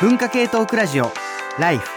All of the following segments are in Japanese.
文化系トークラジオライフ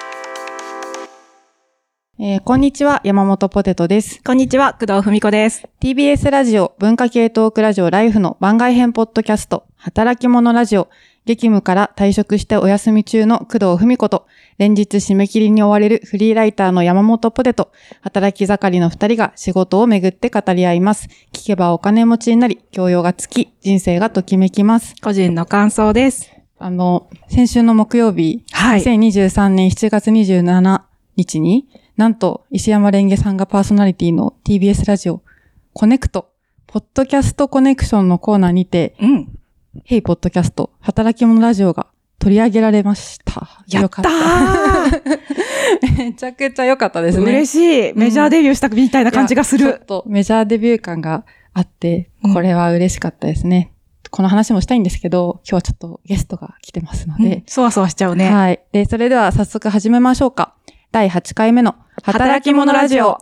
えーこんにちは、山本ポテトです。こんにちは、工藤文子です。TBS ラジオ文化系トークラジオライフの番外編ポッドキャスト、働き者ラジオ、激務から退職してお休み中の工藤文子と、連日締め切りに追われるフリーライターの山本ポテト、働き盛りの二人が仕事をめぐって語り合います。聞けばお金持ちになり、教養がつき、人生がときめきます。個人の感想です。あの、先週の木曜日、はい2023年7月27日に、なんと石山レンゲさんがパーソナリティの TBS ラジオ、コネクト、ポッドキャストコネクションのコーナーにて、うん。ヘイポッドキャスト、働き者ラジオが取り上げられました。やったーた。めちゃくちゃ良かったですね。嬉しい。メジャーデビューしたみたいな感じがする。いやちょっとメジャーデビュー感があってうん、これは嬉しかったですね。この話もしたいんですけど、今日はちょっとゲストが来てますので、うんそわそわしちゃうね。はい。で、それでは早速始めましょうか。第8回目の働き者ラジオ。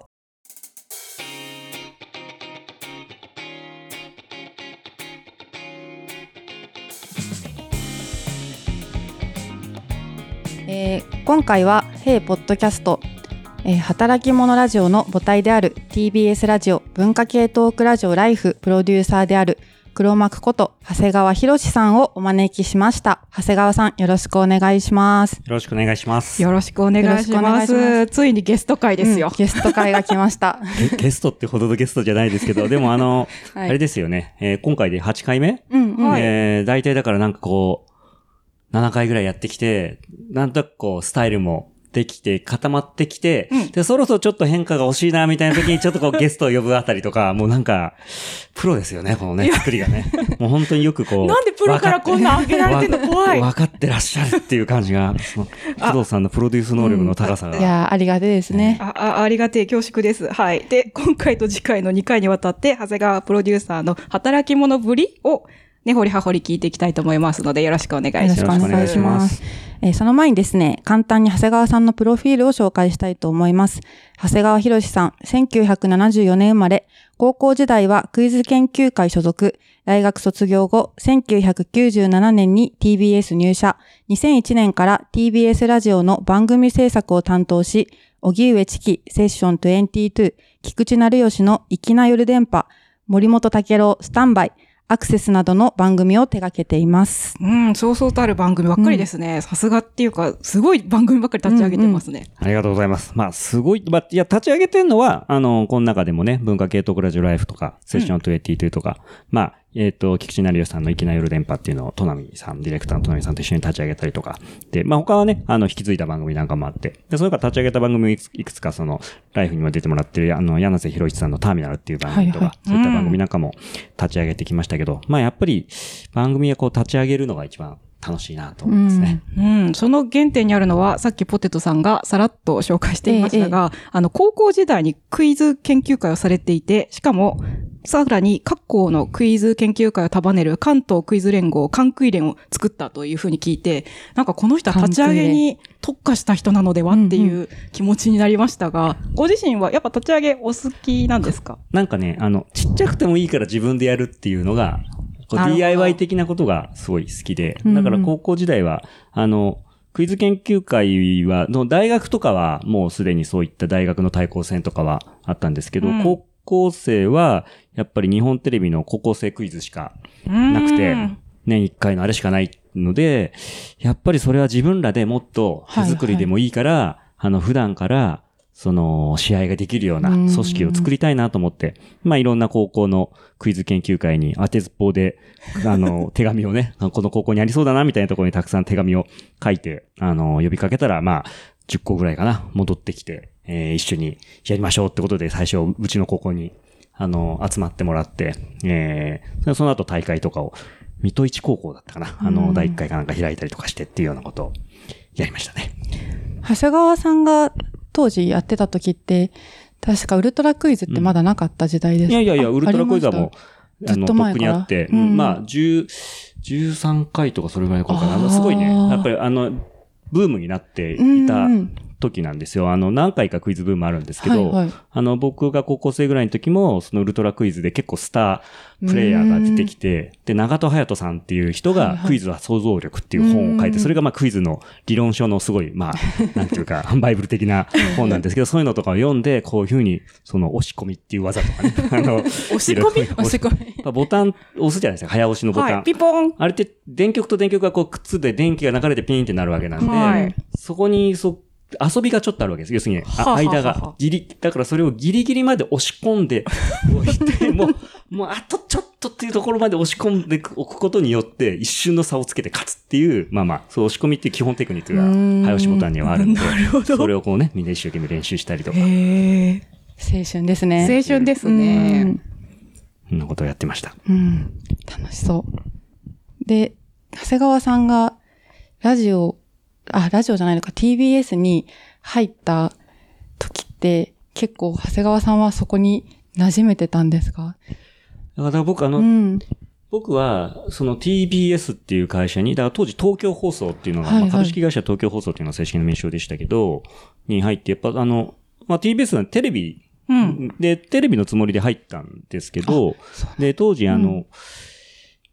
えー今回は、ヘイポッドキャスト、えー働き者ラジオの母体である TBS ラジオ文化系トークラジオライフプロデューサーである黒幕こと長谷川博さんをお招きしました。長谷川さん、よろしくお願いします。よろしくお願いします。よろしくお願いしますす。ついにゲスト会ですようん。ゲスト会が来ました。ゲゲストってほどのゲストじゃないですけど、でもあの、はいあれですよね、えー今回で8回目、うんうん。はいえー大体だからなんかこう、7回ぐらいやってきて、なんとなくこう、スタイルもできて、固まってきて、うんで、そろそろちょっと変化が欲しいな、みたいな時にちょっとこう、ゲストを呼ぶあたりとか、もうなんか、プロですよね、このね、作りがね。もう本当によくこう。なんでプロからこんな上げられてんの怖い。分かってらっしゃるっていう感じが、その工藤さんのプロデュース能力の高さが。いやー、ありがてえですね。あ、あ、ありがてえ恐縮です。はい。で、今回と次回の2回にわたって、長谷川プロデューサーの働き者ぶりを、ねほりはほり聞いていきたいと思いますので、よろしくお願いします。しくお願いしよろしくお願いしま。ますえーその前にですね、簡単に長谷川さんのプロフィールを紹介したいと思います。長谷川博さん、1974年生まれ、高校時代はクイズ研究会所属、大学卒業後、1997年に TBS 入社、2001年から TBS ラジオの番組制作を担当し、荻上チキ、セッション22、菊池成吉の粋な夜電波、森本武郎、スタンバイ、アクセスなどの番組を手掛けています。うん、そうそうたる番組ばっかりですね。さすがっていうか、すごい番組ばっかり立ち上げてますね。ありがとうございます。まあ、すごい、まあ、いや、立ち上げてんのは、あの、この中でもね、文化系トークラジオライフとか、セッション22とか、まあ、えっ、と、菊池成吉さんの粋な夜電波っていうのを、トナミさん、ディレクターのトナミさんと一緒に立ち上げたりとか、で、まあ、他はね、あの、引き継いだ番組なんかもあって、で、それから立ち上げた番組をいくつか、その、ライフにも出てもらってる、あの、柳瀬博一さんのターミナルっていう番組とか、はいそういった番組なんかも立ち上げてきましたけど、まあ、やっぱり、番組はこう、立ち上げるのが一番楽しいなと思いますね。うん、その原点にあるのは、さっきポテトさんがさらっと紹介していましたが、あの、高校時代にクイズ研究会をされていて、しかも、さらに各校のクイズ研究会を束ねる関東クイズ連合、関クイ連を作ったというふうに聞いて、なんかこの人は立ち上げに特化した人なのではっていう気持ちになりましたが、ご自身はやっぱ立ち上げお好きなんですか？なんかね、あの、ちっちゃくてもいいから自分でやるっていうのが、DIY 的なことがすごい好きで、うんうん。だから高校時代は、あの、クイズ研究会は、の大学とかはもうすでにそういった大学の対抗戦とかはあったんですけど、うん。高校生は、やっぱり日本テレビの高校生クイズしかなくてうん、年一回のあれしかないので、やっぱりそれは自分らでもっと手作りでもいいから、あの、普段から、その、試合ができるような組織を作りたいなと思って、まあ、いろんな高校のクイズ研究会に当てずっぽうで、あの、手紙をね、あこの高校にありそうだな、みたいなところにたくさん手紙を書いて、あの、呼びかけたら、まあ、10個ぐらいかな、戻ってきて、えー一緒にやりましょうってことで、最初、うちの高校に、あの、集まってもらって、えーそその後大会とかを、水戸一高校だったかな、あの、第1回かなんか開いたりとかしてっていうようなことをやりましたね。長谷川さんが当時やってた時って、確かウルトラクイズってまだなかった時代ですか、いやいやいや、あウルトラクイズはもう、ずっとにあって、うん。まあ、10、13回とかそれぐらいの頃かな。すごいね、やっぱりあの、ブームになっていたうんうん時なんですよ。あの、何回かクイズブームあるんですけど、はいはい。あの、僕が高校生ぐらいの時も、そのウルトラクイズで結構スタープレイヤーが出てきて、で、長戸隼人さんっていう人が、クイズは想像力っていう本を書いて、うん。それがまあクイズの理論書のすごい、まあ、なんていうか、バイブル的な本なんですけど、そういうのとかを読んで、こういうふうに、その押し込みっていう技とかね、あの、押し込み？押し込み。ボタン押すじゃないですか、早押しのボタン。はい。ピンポン。あれって電極と電極がこうくっついて電気が流れてピーンってなるわけなんで、はい。そこにそ遊びがちょっとあるわけです。要するに、あはあはあはあ間が。ギリ、だからそれをギリギリまで押し込んでおいて、もう、もうあとちょっとっていうところまで押し込んでおくことによって、一瞬の差をつけて勝つっていう、まあまあ、そう押し込みっていう基本テクニックが、うん早押しボタンにはあるんで、なるほどそれをこうね、みんな一生懸命練習したりとか、へえ。青春ですね。青春ですうねん。そんなことをやってました。うん。楽しそう。で、長谷川さんが、ラジオ、あ、ラジオじゃないのか、TBS に入った時って、結構長谷川さんはそこに馴染めてたんですか？だから僕あの、うん。僕は、その TBS っていう会社に、だから当時東京放送っていうのが、はいはい。まあ株式会社東京放送っていうのが正式な名称でしたけど、に入って、やっぱあの、まあ TBS はテレビうん。で、テレビのつもりで入ったんですけど、で、当時あの、うん。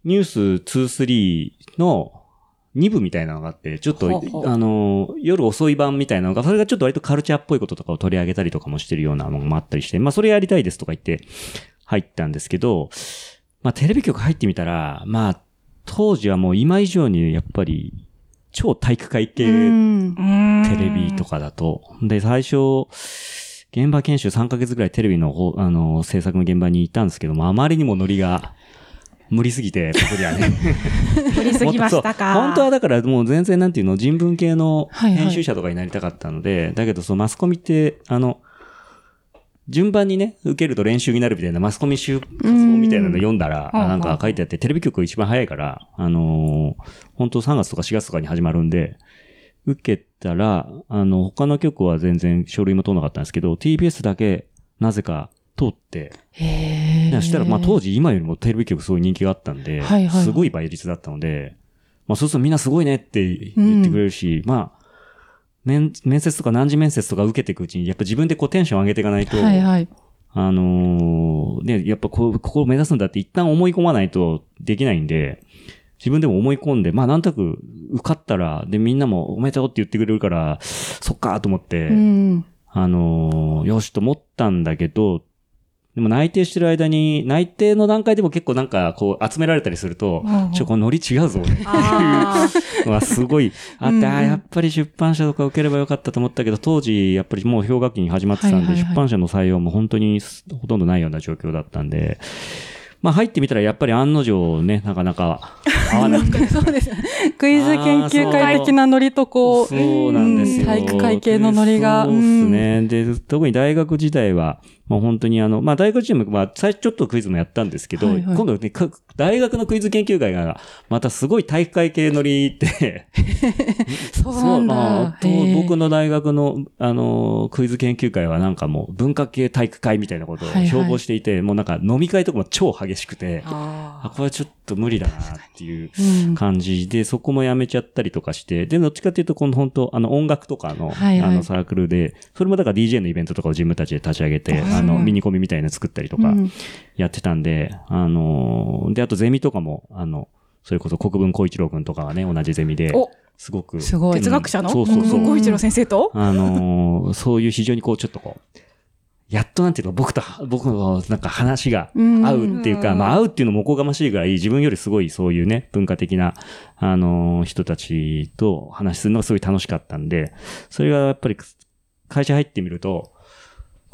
ニュース23の2部みたいなのがあって、ちょっと、あの、夜遅い版みたいなのが、それがちょっと割とカルチャーっぽいこととかを取り上げたりとかもしてるようなのもあったりして、まあそれやりたいですとか言って入ったんですけど、まあテレビ局入ってみたら、まあ当時はもう今以上にやっぱり超体育会系うん。テレビとかだと。で、最初、現場研修3ヶ月ぐらいテレビのほあの制作の現場に行ったんですけども、あまりにもノリが無理すぎて、僕にはね。振りすぎましたか。本当はだからもう全然なんていうの、人文系のはいはい編集者とかになりたかったので、だけどそのマスコミって、あの、順番にね、受けると練習になるみたいなマスコミ集活動みたいなの読んだら、なんか書いてあって、テレビ局一番早いから、あのー本当3月とか4月とかに始まるんで、受けたら、あの、他の局は全然書類も通らなかったんですけど、TBS だけ、なぜか通って。そしたら、まあ当時今よりもテレビ局すごい人気があったんで、はいはいすごい倍率だったので、まあそうするとみんなすごいねって言ってくれるし、まあ、面、面接とか何時面接とか受けていくうちに、やっぱ自分でこうテンション上げていかないと、はいはい。あのーね、やっぱこう、ここを目指すんだって一旦思い込まないとできないんで、自分でも思い込んで、まあなんとなく受かったら、でみんなもおめでとうって言ってくれるから、そっかと思って、うん。あのーよしと思ったんだけど、でも内定してる間に、内定の段階でも結構なんかこう集められたりするとちょ、このノリ違うぞっていうあのがすごいあって、うんあーやっぱり出版社とか受ければよかったと思ったけど、当時やっぱりもう氷河期に始まってたんで、出版社の採用も本当にほとんどないような状況だったんで、まあ入ってみたらやっぱり案の定ね、なかなか合わなくて。そうです。クイズ研究会的なノリとこう、そうなんですよ。うん体育会系のノリが。そうですね。で、特に大学時代は、まあ本当にあの、まあ大学時代も、まあ最初ちょっとクイズもやったんですけど、はいはい。今度ね、か大学のクイズ研究会が、またすごい体育会系ノリって、そうなんだ。とへー。僕の大学の、あの、クイズ研究会はなんかもう文化系体育会みたいなことをはいはい。標榜していて、もうなんか飲み会とかも超激しくて、ああ、これはちょっと無理だなっていううん。感じで、そこもやめちゃったりとかして、で、どっちかっていうと、この本当、あの、音楽とかの、はいはい。あの、サークルで、それもだから DJ のイベントとかを自分たちで立ち上げて、ああの、ミニコミみたいなの作ったりとかうん。やってたんで、あの、で、あとゼミとかも、あの、それこそ国分光一郎君とかがね、同じゼミで、お、すごく。すごい。哲学者の？そうそうそう。小一郎先生と？あのーそういう非常にこう、ちょっとこう、やっとなんていうの、僕と、僕のなんか話がうん。合うっていうか、うん。まあ合うっていうのもおこがましいぐらい、自分よりすごいそういうね、文化的な、あのー人たちと話するのがすごい楽しかったんで、それがやっぱり会社入ってみると、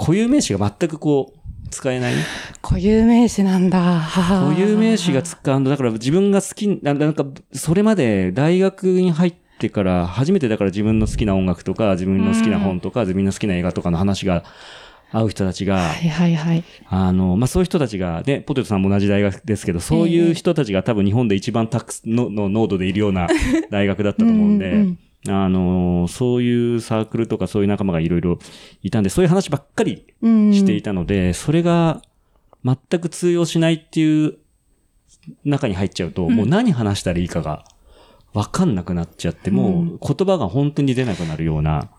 固有名詞が全くこう、使えない。固有名詞なんだ。固有名詞が使うの、だから自分が好き、ななんか、それまで大学に入ってから、初めてだから自分の好きな音楽とか、自分の好きな本とか、自分の好きな映画とかの話が合う人たちが、はいはいはい。あの、まあ、そういう人たちが、ね、ポテトさんも同じ大学ですけど、そういう人たちが多分日本で一番たくすの、の濃度でいるような大学だったと思うんで、うんうんあの、そういうサークルとかそういう仲間がいろいろいたんで、そういう話ばっかりうんしていたので、それが全く通用しないっていう中に入っちゃうと、もう何話したらいいかがわかんなくなっちゃって、もう言葉が本当に出なくなるような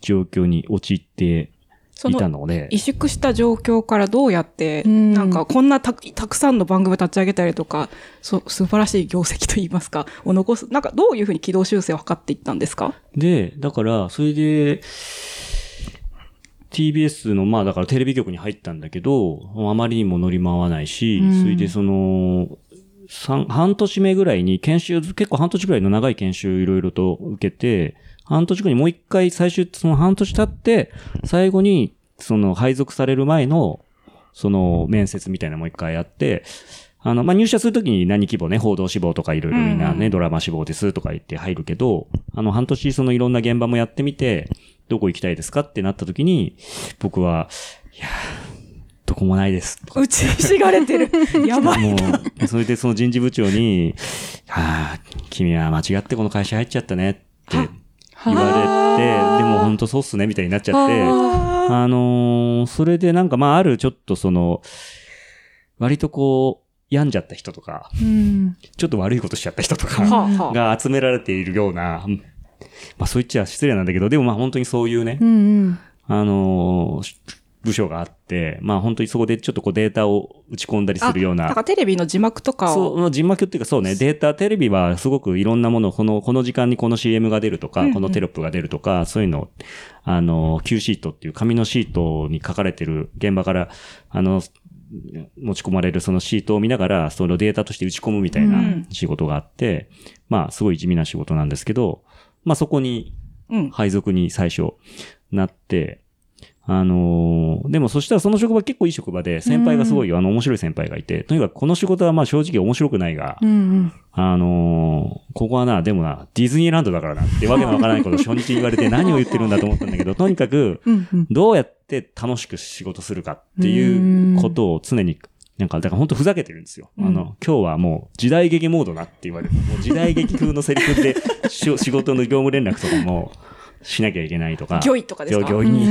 状況に陥ってそいたのので、萎縮した状況からどうやって、うん。なんかこんなたたくさんの番組を立ち上げたりとか、そ素晴らしい業績といいますか、を残す、なんかどういうふうに軌道修正を図っていったんですか？で、だから、それで、TBS の、まあだからテレビ局に入ったんだけど、あまりにも乗り回らないし、うん。それでその、三半年目ぐらいに研修、結構半年ぐらいの長い研修いろいろと受けて、半年後にもう一回最終、その半年経って、最後に、その配属される前の、その面接みたいなのもう一回やって、あの、まあ、入社するときに何規模ね、報道志望とかいろいろみんなね、うんドラマ志望ですとか言って入るけど、あの、半年そのいろんな現場もやってみて、どこ行きたいですかってなったときに、僕は、いやー、どこもないです。打ちひしがれてる。やばい。それでその人事部長に、はあ、君は間違ってこの会社入っちゃったねって言われて、でも本当そうっすねみたいになっちゃって、あのーそれでなんかまああるちょっとその、割とこう、病んじゃった人とか、うん。ちょっと悪いことしちゃった人とか、が集められているような、うんまあそう言っちゃ失礼なんだけど、でもまあ本当にそういうねう、んうん。あのー部署があって、まあ本当にそこでちょっとこうデータを打ち込んだりするようななんかテレビの字幕とかを。そう、人幕っていうかそうね、データ、テレビはすごくいろんなもの、この、この時間にこの CM が出るとか、うんうんこのテロップが出るとか、そういうのを、あの、Q シートっていう紙のシートに書かれてる現場から、あの、持ち込まれるそのシートを見ながら、そのデータとして打ち込むみたいうんな仕事があって、まあ、すごい地味な仕事なんですけど、まあそこにうん。配属に最初なって、あのーでもそしたらその職場結構いい職場で、先輩がすごい、あの、面白い先輩がいて、とにかくこの仕事はまあ正直面白くないが、うんうん。あのーここはな、でもな、ディズニーランドだからなってわけのわからないことを初日言われて 何を言ってるんだと思ったんだけど、とにかく。どうやって楽しく仕事するかっていうことを常に、なんか、だから本当ふざけてるんですよ。うんあの、今日はもう時代劇モードなって言われる。もう時代劇風のセリフでし 仕事の業務連絡とかもしなきゃいけないとか。魚意とかですか？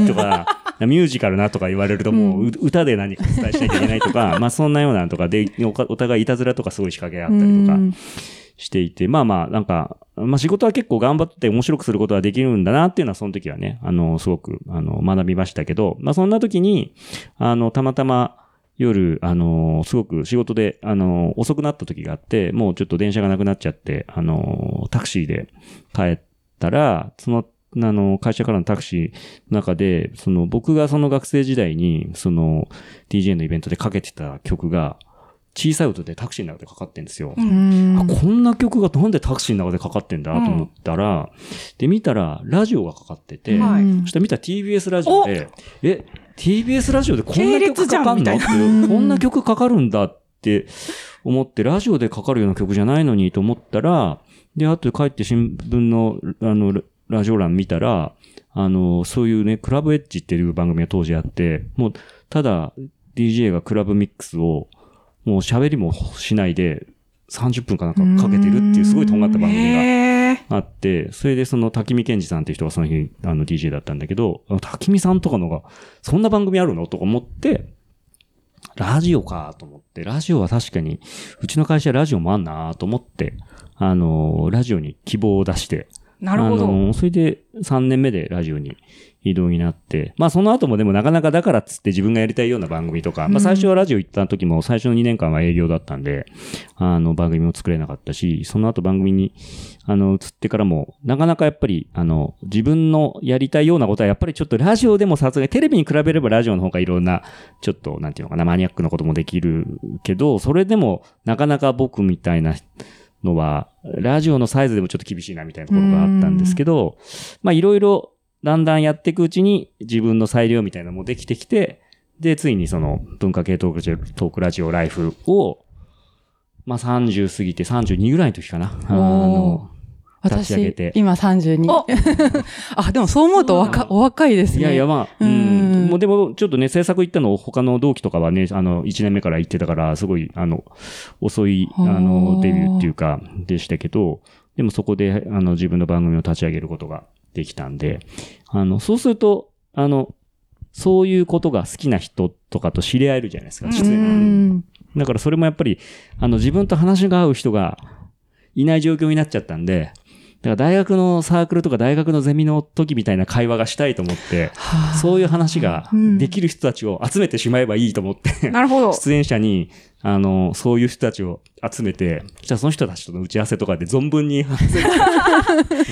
とか、ミュージカルなとか言われるともう、う歌で何か伝えしなきゃいけないとか、まあそんなようなのとかで、お互いいたずらとかすごい仕掛けあったりとかうん。していて、まあまあ、なんか、まあ仕事は結構頑張って面白くすることができるんだなっていうのはその時はね、あの、すごく、あの、学びましたけど、まあそんな時に、あの、たまたま夜、あの、すごく仕事で、あの、遅くなった時があって、もうちょっと電車がなくなっちゃって、あの、タクシーで帰ったら、その、あの、会社からのタクシーの中で、その、僕がその学生時代に、その、DJ のイベントでかけてた曲が、小さい音でタクシーの中でかかってんですよ。うんあ、こんな曲がなんでタクシーの中でかかってんだと思ったら、で、見たら、ラジオがかかってて、はい。うんそしたら見たら TBS ラジオで、え、TBS ラジオでこんな曲かかんの？ってこんな曲かかるんだって思って、ラジオでかかるような曲じゃないのにと思ったら、で、後で帰って新聞の、あの、ララジオ欄見たら、あの、そういうね、クラブエッジっていう番組が当時あって、もう、ただ、DJ がクラブミックスを、もう喋りもしないで、30分かなんかかけてるっていうすごいとんがった番組があって、それでその滝見健二さんっていう人がその日、あの DJ だったんだけど、滝見さんとかのが、そんな番組あるのとか思って、ラジオかと思って、ラジオは確かに、うちの会社ラジオもあんなと思って、あの、ラジオに希望を出して、なるほど。それで3年目でラジオに移動になって、まあその後もでもなかなかだからっつって自分がやりたいような番組とか、まあ最初はラジオ行った時も最初の2年間は営業だったんで、あの番組も作れなかったし、その後番組に、あの、移ってからも、なかなかやっぱり、あの、自分のやりたいようなことはやっぱりちょっとラジオでもさすがにテレビに比べればラジオの方がいろんな、ちょっと、なんていうのかな、マニアックなこともできるけど、それでもなかなか僕みたいなのは、ラジオのサイズでもちょっと厳しいなみたいなところがあったんですけど、まあいろいろだんだんやっていくうちに自分の裁量みたいなのもできてきて、で、ついにその文化系トークラジオライフを、まあ30過ぎて32ぐらいの時かな。あの、立ち上げて私、今32お。あ、でもそう思うとお若お若いですね。いやいや、まあ、ううんん。もうでも、ちょっとね、制作行ったの、他の同期とかはね、あの、1年目から行ってたから、すごい、あの、遅い、あはあの、デビューっていうか、でしたけど、でもそこで、あの、自分の番組を立ち上げることができたんで、あの、そうすると、あの、そういうことが好きな人とかと知り合えるじゃないですか、実際ん。だからそれもやっぱり、あの、自分と話が合う人がいない状況になっちゃったんで、から大学のサークルとか大学のゼミの時みたいな会話がしたいと思って、そういう話ができる人たちを集めてしまえばいいと思って、なるほど。出演者に、あの、そういう人たちを集めて、じゃあその人たちとの打ち合わせとかで存分に話せる。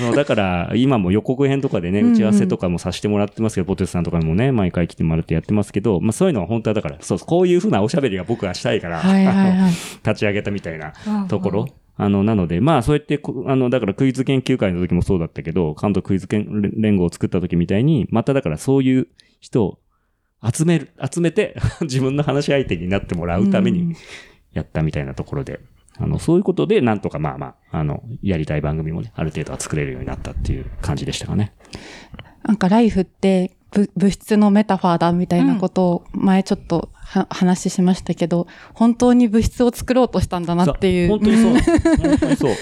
のだから、今も予告編とかでね、うんうん。打ち合わせとかもさせてもらってますけど、ポテトさんとかにもね、毎回来てもらってやってますけど、まあそういうのは本当はだから、そう、こういうふうなおしゃべりが僕はしたいから、はいはいはい。立ち上げたみたいなところ。あの、なので、まあ、そうやってこ、あの、だからクイズ研究会の時もそうだったけど、関東クイズ研連合を作った時みたいに、まただからそういう人を集める、集めて、自分の話し相手になってもらうためにやったみたいなところで、あの、そういうことで、なんとかまあまあ、あの、やりたい番組もね、ある程度は作れるようになったっていう感じでしたかね。なんかライフってぶ物質のメタファーだみたいなことを前ちょっとは話しましたけど、本当に物質を作ろうとしたんだなっていう。本当にそう。本当にそう。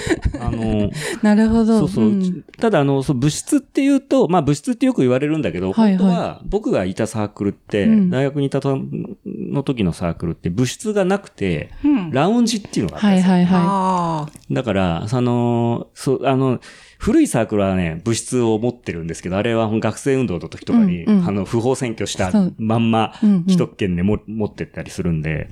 あの、なるほど。そうそう。んただ、あの、そう物質っていうと、まあ物質ってよく言われるんだけど、はいはい本当は僕がいたサークルって、うん大学にいたとの時のサークルって物質がなくて、うん。ラウンジっていうのがあったんはいですよ。はいはああ。だから、その、そう、あの、古いサークルはね、物質を持ってるんですけど、あれは学生運動の時とかに、うんうんあの、不法占拠したまんまうんうん、既得権でも、持ってったりするんで、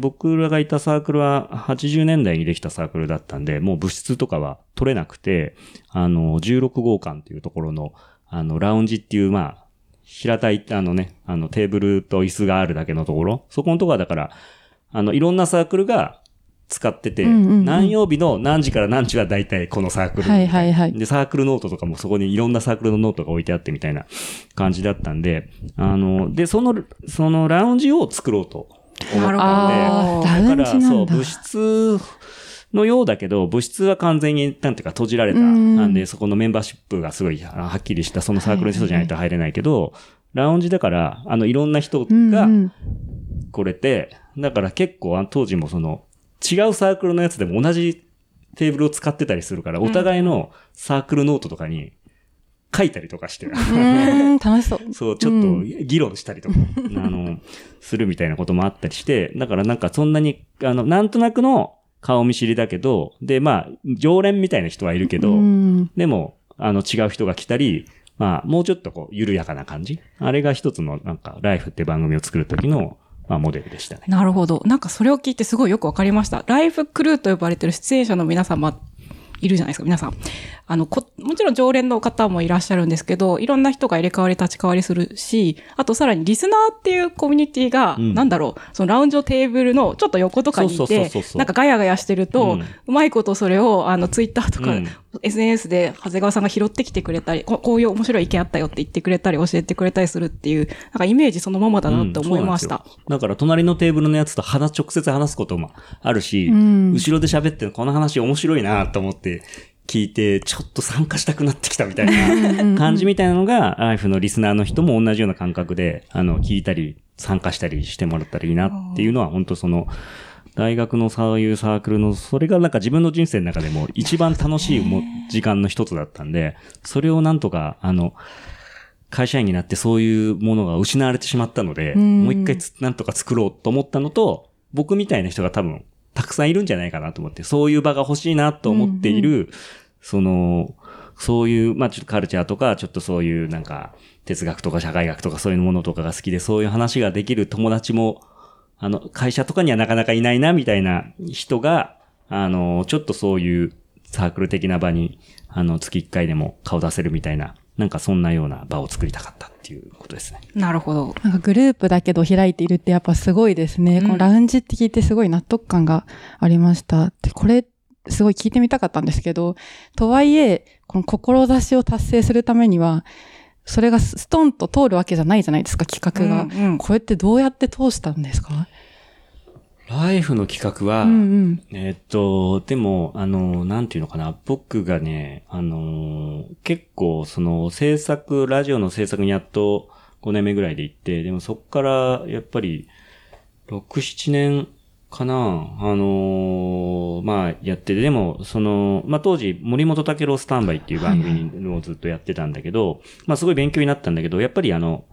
僕らがいたサークルは80年代にできたサークルだったんで、もう部室とかは取れなくて、あの、16号館っていうところの、あの、ラウンジっていう、まあ、平たい、あのね、あの、テーブルと椅子があるだけのところ、そこのところはだから、あの、いろんなサークルが使ってて、うんうんうん何曜日の何時から何時は大体このサークル。はいはいはいで、サークルノートとかもそこにいろんなサークルのノートが置いてあってみたいな感じだったんで、あの、で、その、そのラウンジを作ろうと思ったんで、だから、そう。物質のようだけど、物質は完全に、なんていうか閉じられた。うんなんで、そこのメンバーシップがすごいあはっきりした、そのサークルの人じゃないと入れないけど、ラウンジだから、あの、いろんな人がうんうん来れて、だから結構、当時もその、違うサークルのやつでも同じテーブルを使ってたりするから、お互いのサークルノートとかに書いたりとかして、楽しそう。そう、ちょっと議論したりとか、あの、するみたいなこともあったりして、だからなんかそんなに、あの、なんとなくの顔見知りだけど、で、まあ、常連みたいな人はいるけど、うんでも、あの、違う人が来たり、まあ、もうちょっとこう、緩やかな感じ。あれが一つの、なんか、ライフって番組を作る時の、まあ、モデルでしたね。なるほど。なんかそれを聞いてすごいよくわかりました。ライフクルーと呼ばれてる出演者の皆様、いるじゃないですか、皆さん。あの、こ、もちろん常連の方もいらっしゃるんですけど、いろんな人が入れ替わり立ち替わりするし、あとさらにリスナーっていうコミュニティが、うんなんだろう、そのラウンジのテーブルのちょっと横とかにいてなんかガヤガヤしてると、ううんまいことそれを、あの、ツイッターとか、うん SNS で長谷川さんが拾ってきてくれたりこ、こういう面白い意見あったよって言ってくれたり、教えてくれたりするっていう、なんかイメージそのままだなって思いました。うんだから、隣のテーブルのやつと話、直接話すこともあるし、うん。後ろで喋ってるこの話面白いなと思って聞いて、ちょっと参加したくなってきたみたいな感じみたいなのが、ライフのリスナーの人も同じような感覚で、あの、聞いたり、参加したりしてもらったらいいなっていうのは、本当その、大学のそういうサークルの、それがなんか自分の人生の中でも一番楽しいも時間の一つだったんで、それをなんとか、あの、会社員になってそういうものが失われてしまったので、ん。もう一回つなんとか作ろうと思ったのと、僕みたいな人が多分たくさんいるんじゃないかなと思って、そういう場が欲しいなと思っている、その、そういう、まあちょっとカルチャーとか、ちょっとそういうなんか、哲学とか社会学とかそういうものとかが好きで、そういう話ができる友達も、あの、会社とかにはなかなかいないな、みたいな人が、あの、ちょっとそういうサークル的な場に、あの、月1回でも顔出せるみたいな、なんかそんなような場を作りたかったっていうことですね。なるほど。なんかグループだけど開いているってやっぱすごいですね。うんこのラウンジって聞いてすごい納得感がありました。で、これ、すごい聞いてみたかったんですけど、とはいえ、この志を達成するためには、それがスストンと通るわけじゃないじゃないですか、企画が。うんうんこれってどうやって通したんですか？ライフの企画は、うんうん。えーっと、でも、あの、なんていうのかな、僕がね、あの、結構、その、制作、ラジオの制作にやっと5年目ぐらいで行って、でもそっから、やっぱり、6、7年かな、あのまあ、やってて、でも、その、まあ、当時、森本武郎スタンバイっていう番組をずっとやってたんだけど、まあ、すごい勉強になったんだけど、やっぱりあの、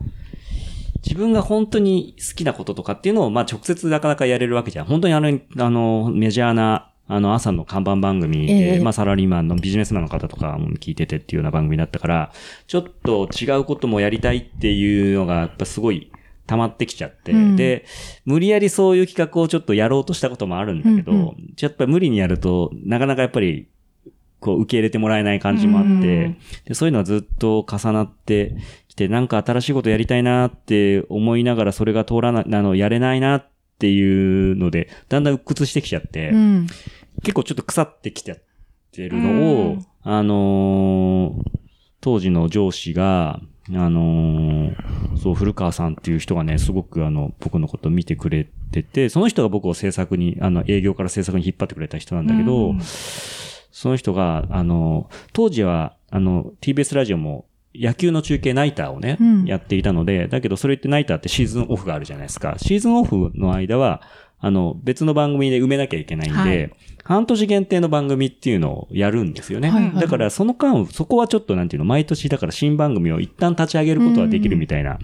自分が本当に好きなこととかっていうのを、まあ直接なかなかやれるわけじゃん。本当にあの、あの、メジャーな、あの、朝の看板番組で、ええ。まあ、サラリーマンのビジネスマンの方とかも聞いててっていうような番組だったから、ちょっと違うこともやりたいっていうのが、やっぱすごい溜まってきちゃって、うん。で、無理やりそういう企画をちょっとやろうとしたこともあるんだけど、うんうやっぱり無理にやると、なかなかやっぱり、こう、受け入れてもらえない感じもあって、うんでそういうのはずっと重なってきて、なんか新しいことやりたいなって思いながら、それが通らない、あの、やれないなっていうので、だんだん鬱屈してきちゃって、うん。結構ちょっと腐ってきちゃってるのを、うん。あのー当時の上司が、あのーそう、古川さんっていう人がね、すごくあの、僕のことを見てくれてて、その人が僕を制作に、あの、営業から制作に引っ張ってくれた人なんだけど、うん。その人が、あの、当時は、あの、TBS ラジオも野球の中継ナイターをね、うん。やっていたので、だけどそれってナイターってシーズンオフがあるじゃないですか。シーズンオフの間は、あの、別の番組で埋めなきゃいけないんで、はい半年限定の番組っていうのをやるんですよね。はいはいはいだからその間、そこはちょっとなんていうの、毎年だから新番組を一旦立ち上げることはできるみたいな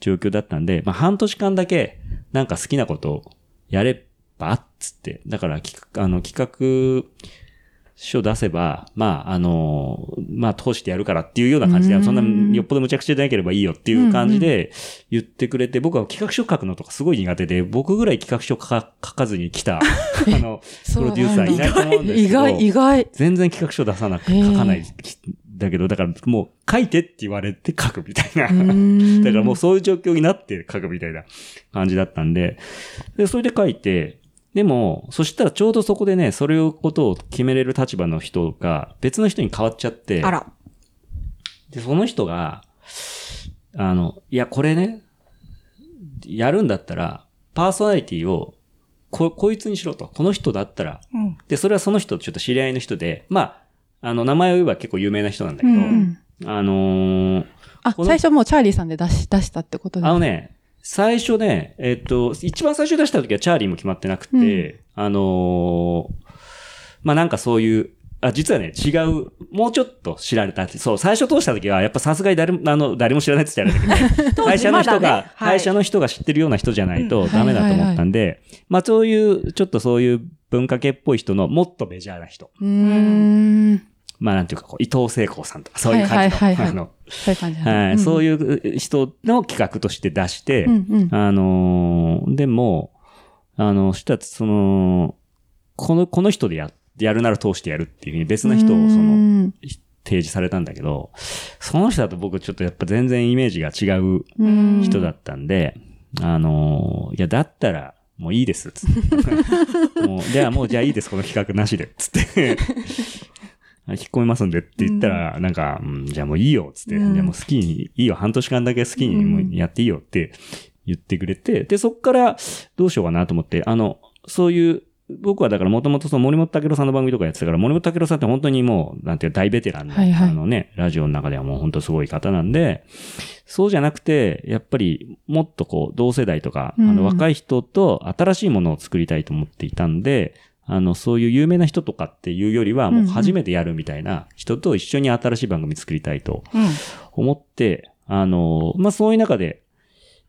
状況だったんで、まあ半年間だけなんか好きなことをやればっつって、だから企画、あの企画書出せば、まあ、あの、まあ、通してやるからっていうような感じで、うん。そんな、よっぽど無茶苦茶でなければいいよっていう感じで言ってくれて、僕は企画書書くのとかすごい苦手で、僕ぐらい企画書書か書かずに来た、あの、プロデューサーいないと思うんですけど、意外、意外。全然企画書出さなく、書かない、だけど、だからもう書いてって言われて書くみたいな。だだからもうそういう状況になって書くみたいな感じだったんで、で、それで書いて、でも、そしたらちょうどそこでね、それをことを決めれる立場の人が別の人に変わっちゃって、あら。で、その人が、あの、いや、これね、やるんだったら、パーソナリティを、こ、こいつにしろと。この人だったら。うん。で、それはその人、ちょっと知り合いの人で、まあ、あの、名前を言えば結構有名な人なんだけど、うんうんあのーあ、最初もうチャーリーさんで出し、出したってことですあのね、最初ね、えっと、一番最初出した時はチャーリーも決まってなくて、あのーまあ、なんかそういう、あ、実はね、違う、もうちょっと知られた。そう、最初通した時は、やっぱさすがに誰も、あの、誰も知らないって言ったらあれだけど、会社の人が、ねはい会社の人が知ってるような人じゃないとうんダメだと思ったんで、まあ、そういう、ちょっとそういう文化系っぽい人のもっとメジャーな人。うーん。まあ、なんていうか、こう伊藤聖子さんとか、そういう感じの、はいはいはいはいあの、そういう感じはい、そういいう人の企画として出して、うんうん。あのーでも、あの、したら、その、この、この人でや、やるなら通してやるっていうふうに別の人を、その、の、提示されたんだけど、その人だと僕ちょっとやっぱ全然イメージが違ううん人だったんで、あのーいや、だったら、もういいです、つって。もう、ではもうじゃあいいです、この企画なしで、つって。引っ込みますんでって言ったら、なんか、うん、じゃあもういいよ、つって。うん。じゃあもう好きに、いいよ、半年間だけ好きにもうやっていいよって言ってくれて、で、そっからどうしようかなと思って、あの、そういう、僕はだからもともとその森本武郎さんの番組とかやってたから、森本武郎さんって本当にもう、なんていうか大ベテランの、はいはい。あのね、ラジオの中ではもう本当すごい方なんで、そうじゃなくて、やっぱりもっとこう、同世代とか、あうん。の若い人と新しいものを作りたいと思っていたんで、あの、そういう有名な人とかっていうよりは、もう初めてやるみたいな人と一緒に新しい番組作りたいとうん。思って、あの、まあ、そういう中で、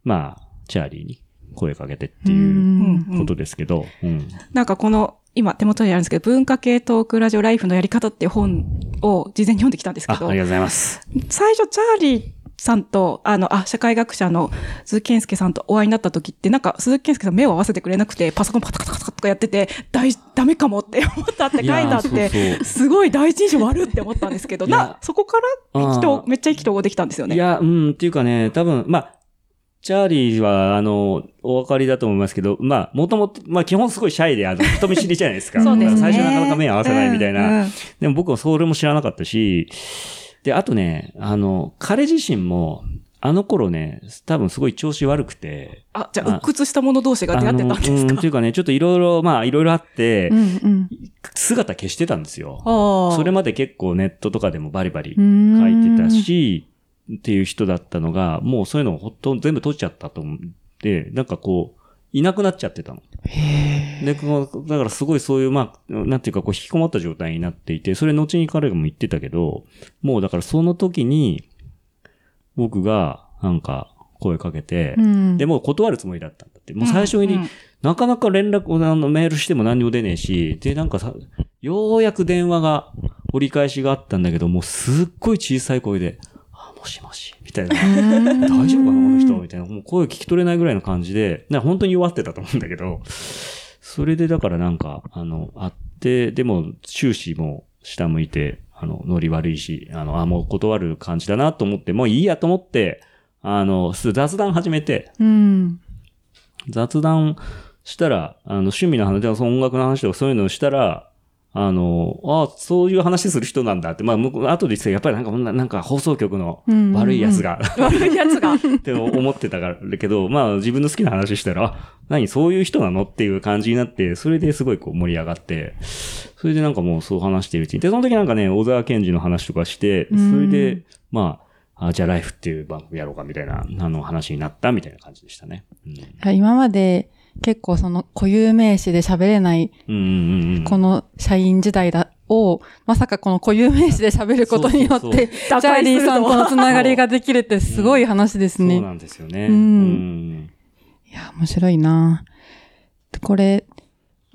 まあ、チャーリーに声かけてっていううんことですけど、うん。なんかこの、今手元にあるんですけど、文化系トークラジオライフのやり方っていう本を事前に読んできたんですけあ、あどりがとう、ございます。最初チャーリーさんと、あの、あ、社会学者の鈴木健介さんとお会いになった時って、なんか鈴木健介さん目を合わせてくれなくて、パソコンパタパタパタとかやってて、大、ダメかもって思ったって書いてあっいやーそうて、そうすごい第一印象悪って思ったんですけど、な、そこから意気投、めっちゃ意気投合できたんですよね。いや、うん、っていうかね、多分、まあ、チャーリーは、あの、お分かりだと思いますけど、まあ、もともと、まあ、基本すごいシャイで、あの、人見知りじゃないですか。そうですね。最初なかなか目合わせないみたいな。うんうんでも僕はそれも知らなかったし、で、あとね、あの、彼自身も、あの頃ね、多分すごい調子悪くて、あ、じゃあ、鬱屈した者同士が出会ってたんですか？っていうかね、ちょっといろいろ、まあ、いろいろあって、うんうん。姿消してたんですよ。それまで結構ネットとかでもバリバリ書書いてた。し、っていう人だったのが、もうそういうのをほとんど全部閉じちゃったと思って、なんかこう、いなくなっちゃってたの。へで、こうだからすごいそういう、まあ、なんていうか、こう、引きこもった状態になっていて、それ後に彼がも言ってたけど、もうだからその時に、僕が、なんか、声かけて、うん。でもう断るつもりだったんだって。もう最初に、うんなかなか連絡、あの、メールしても何にも出ねえし、で、なんかさ、ようやく電話が、折り返しがあったんだけど、もうすっごい小さい声で、しもし、みたいな。大丈夫かな、この人？みたいな。もう声聞き取れないぐらいの感じで、な本当に弱ってたと思うんだけど、それでだからなんか、あの、あって、でも終始もう下向いて、あの、ノリ悪いし、あの、あ、もう断る感じだなと思って、もういいやと思って、あの、す雑談始めて、うん。雑談したら、あの、趣味の話とか、その音楽の話とかそういうのをしたら、あの、あそういう話する人なんだって、まあ、向こう後で言ってたやっぱりなんか、ななんか放送局の悪いやつが、悪いやつが。って思ってたからけど、まあ自分の好きな話したら、あ、何そういう人なのっていう感じになって、それですごいこう盛り上がって、それでなんかもうそう話しているうちに。で、その時なんかね、小沢健二の話とかして、それで、まあ、あじゃあライフっていう番組やろうかみたいな、あの話になったみたいな感じでしたね。うん。今まで結構その固有名詞で喋れないうんうんうんうん。この社員時代だを、まさかこの固有名詞で喋ることによそうそうって、そうチャーリーさんとのつながりができるってすごい話ですね。そうなんですよね。うん。うんいや、面白いな。これ、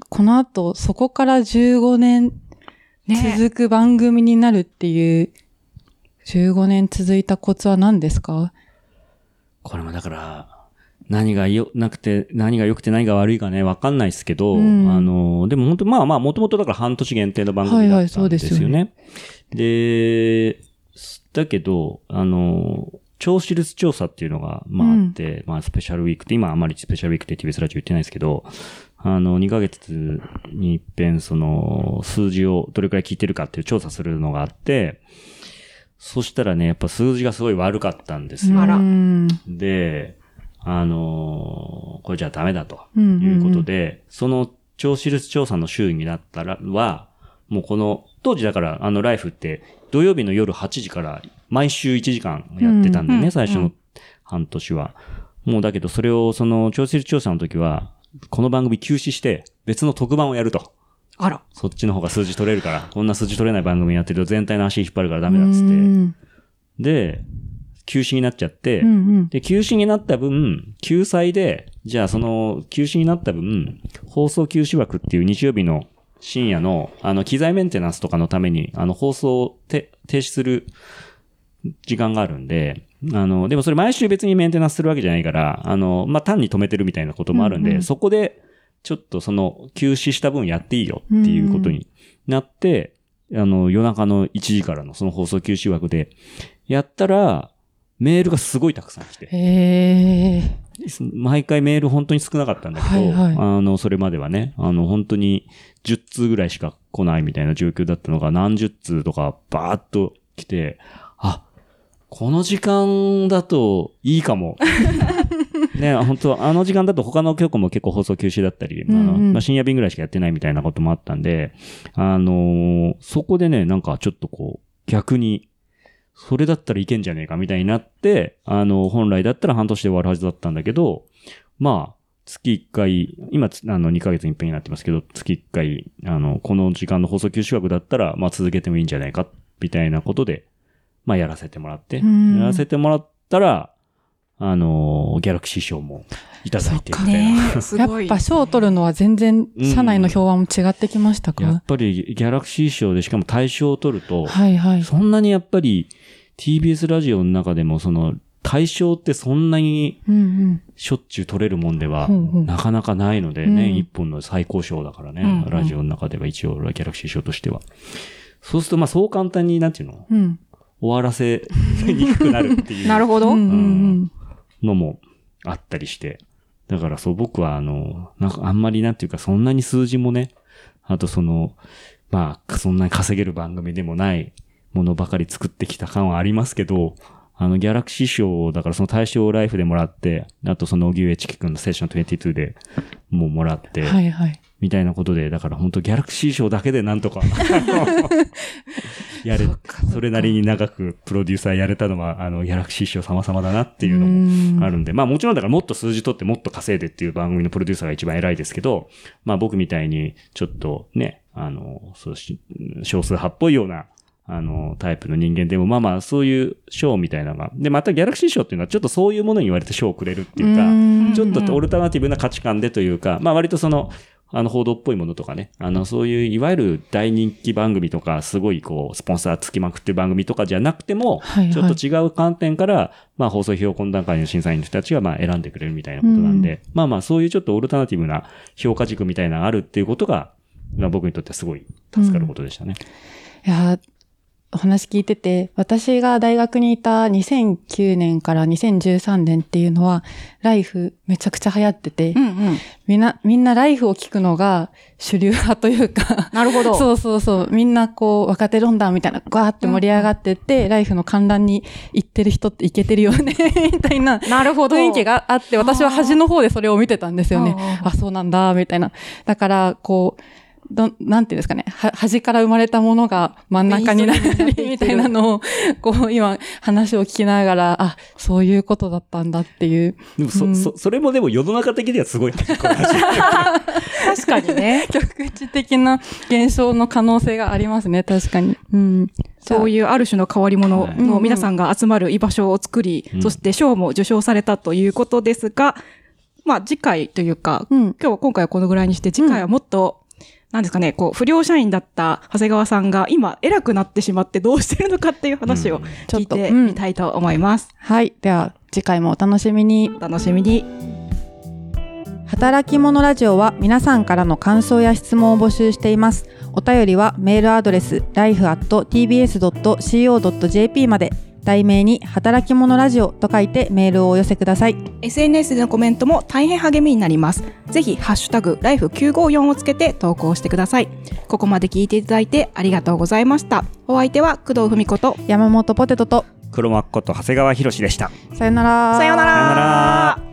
この後、そこから15年ね。続く番組になるっていう、15年続いたコツは何ですか？これもだから、何がよ、なくて、何が良くて何が悪いかね、わかんないですけど、うんあの、でも本当まあまあ、もともとだから半年限定の番組はいはいだったんですよね。そうでだけど、あの、聴取率調査っていうのが、まああって、まあスペシャルウィークって、今あんまりスペシャルウィークって TBS ラジオ言ってないですけど、あの、2ヶ月に一遍、その、数字をどれくらい聞いてるかっていう調査するのがあって、そしたらね、やっぱ数字がすごい悪かったんですよ。で、あのーこれじゃダメだとうんうんうんいうことで、その聴取率調査の週になったらは、もうこの、当時だから、あの、ライフって、土曜日の夜8時から毎週1時間やってたんでね、うん最初の半年は。もうだけど、それを、その、聴取率調査の時は、この番組休止して、別の特番をやると。あら。そっちの方が数字取れるから、こんな数字取れない番組やってると全体の足引っ張るからダメだっつって。うんで、休止になっちゃって、うんうん。で、休止になった分、救済で、じゃあその、休止になった分、放送休止枠っていう日曜日の深夜の、あの、機材メンテナンスとかのために、あの、放送をて停止する時間があるんで、あの、でもそれ毎週別にメンテナンスするわけじゃないから、あの、まあ、単に止めてるみたいなこともあるんで、うんうん。そこで、ちょっとその、休止した分やっていいよっていうことになって、あの、夜中の1時からのその放送休止枠で、やったら、メールがすごいたくさん来て。へえ。毎回メール本当に少なかったんだけど、はいはいあの、それまではね、あの、本当に10通ぐらいしか来ないみたいな状況だったのが何十通とかバーッと来て、あ、この時間だといいかも。ね、本当あの時間だと他の局も結構放送休止だったり、うんうんまあ、深夜便ぐらいしかやってないみたいなこともあったんで、あのーそこでね、なんかちょっとこう、逆に、それだったらいけんじゃねえかみたいになって、あの、本来だったら半年で終わるはずだったんだけど、まあ、月1回、今、つあの、2ヶ月に一遍になってますけど、月1回、あの、この時間の放送休止枠だったら、まあ続けてもいいんじゃないか、みたいなことで、まあやらせてもらって、うんやらせてもらったら、あの、ギャラクシー賞もいただいて、みたいな。ね や。っぱ賞を取るのは全然社内の評判も違ってきましたか、やっぱりギャラクシー賞でしかも大賞を取ると、はいはい。そんなにやっぱり TBS ラジオの中でもその大賞ってそんなに。しょっちゅう取れるもんではなかなかないのでうんね、一本の最高賞だからね、ラジオの中では一応ギャラクシー賞としては。そうするとまあそう簡単になんていうの？うん。終わらせにくくなるっていう なるほど。のもあったりして。だからそう僕はあの、なんかあんまりなんていうかそんなに数字もね、あとその、まあそんなに稼げる番組でもないものばかり作ってきた感はありますけど、あのギャラクシー賞をだからその大賞をライフでもらって、あとその荻上チキ君のセッション22でもうもらって、うん。はいはい。みたいなことで、だから本当ギャラクシー賞だけでなんとか、やれ、それなりに長くプロデューサーやれたのは、あの、ギャラクシー賞様々だなっていうのもあるんで、まあもちろんだからもっと数字取ってもっと稼いでっていう番組のプロデューサーが一番偉いですけど、まあ僕みたいにちょっとね、あの、そうし、少数派っぽいような、あの、タイプの人間でも、まあまあ、そういう賞みたいなのが。で、またギャラクシー賞っていうのは、ちょっとそういうものに言われて賞をくれるっていうか、うんちょっとオルタナティブな価値観でというか、まあ割とその、あの、報道っぽいものとかね、あの、そういう、いわゆる大人気番組とか、すごいこう、スポンサーつきまくってる番組とかじゃなくても、はいはいちょっと違う観点から、まあ、放送費用懇談会の審査員の人たちが、まあ、選んでくれるみたいなことなんで、まあまあ、そういうちょっとオルタナティブな評価軸みたいなのがあるっていうことが、まあ、僕にとってはすごい助かることでしたね。いやー、お話聞いてて、私が大学にいた2009年から2013年っていうのは、ライフめちゃくちゃ流行ってて、うんうん。みんな、みんなライフを聞くのが主流派というか、なるほど。そうそうそう。みんなこう、若手論壇みたいな、ガーって盛り上がってって、ライフの観覧に行ってる人って行けてるよね、みたいななるほど。雰囲気があって、私は端の方でそれを見てたんですよねあ。ーあ、そうなんだ、みたいな。だから、こう、ど、なんていうんですかね。は、端から生まれたものが真ん中になるメインストリームになっていくみたいなのを、こう、今、話を聞きながら、あ、そういうことだったんだっていう。でもそ、うんそ、それもでも世の中的にはすごい端っこの話 確かにね。局地的な現象の可能性がありますね、確かに。うん。そういうある種の変わり者はいの皆さんが集まる居場所を作り、うんそして賞も受賞されたということですが、まあ次回というか、うん。今日は今回はこのぐらいにして、次回はもっと、なんですかね、こう、不良社員だった長谷川さんが今偉くなってしまってどうしてるのかっていう話をうん聞いてちょっとうんみたいと思います。はい。では、次回もお楽しみに。お楽しみに。働き者ラジオは皆さんからの感想や質問を募集しています。お便りはメールアドレス life.tbs.co.jp まで、題名に働き者ラジオと書いてメールをお寄せください。SNS でのコメントも大変励みになります。ぜひ、ハッシュタグ、ライフ954をつけて投稿してください。ここまで聞いていただいてありがとうございました。お相手は工藤文子と、山本ポテトと、黒幕こと長谷川博でした。さよなら。さようなさようならら